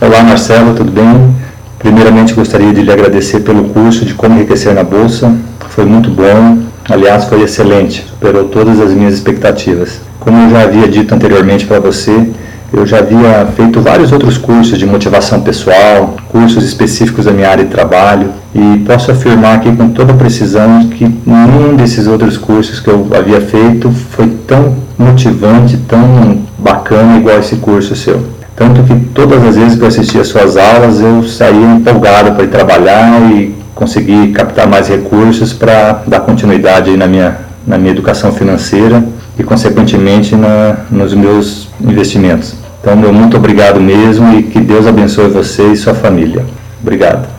Olá Marcelo, tudo bem? Primeiramente gostaria de lhe agradecer pelo curso de como enriquecer na bolsa. Foi muito bom, aliás foi excelente, superou todas as minhas expectativas. Como eu já havia dito anteriormente para você, eu já havia feito vários outros cursos de motivação pessoal, cursos específicos da minha área de trabalho, e posso afirmar aqui com toda precisão que nenhum desses outros cursos que eu havia feito foi tão motivante, tão bacana igual esse curso seu. Tanto que todas as vezes que eu assistia às suas aulas, eu saía empolgado para ir trabalhar e conseguir captar mais recursos para dar continuidade na minha, na minha educação financeira e, consequentemente, na, nos meus investimentos. Então, meu muito obrigado mesmo e que Deus abençoe você e sua família. Obrigado.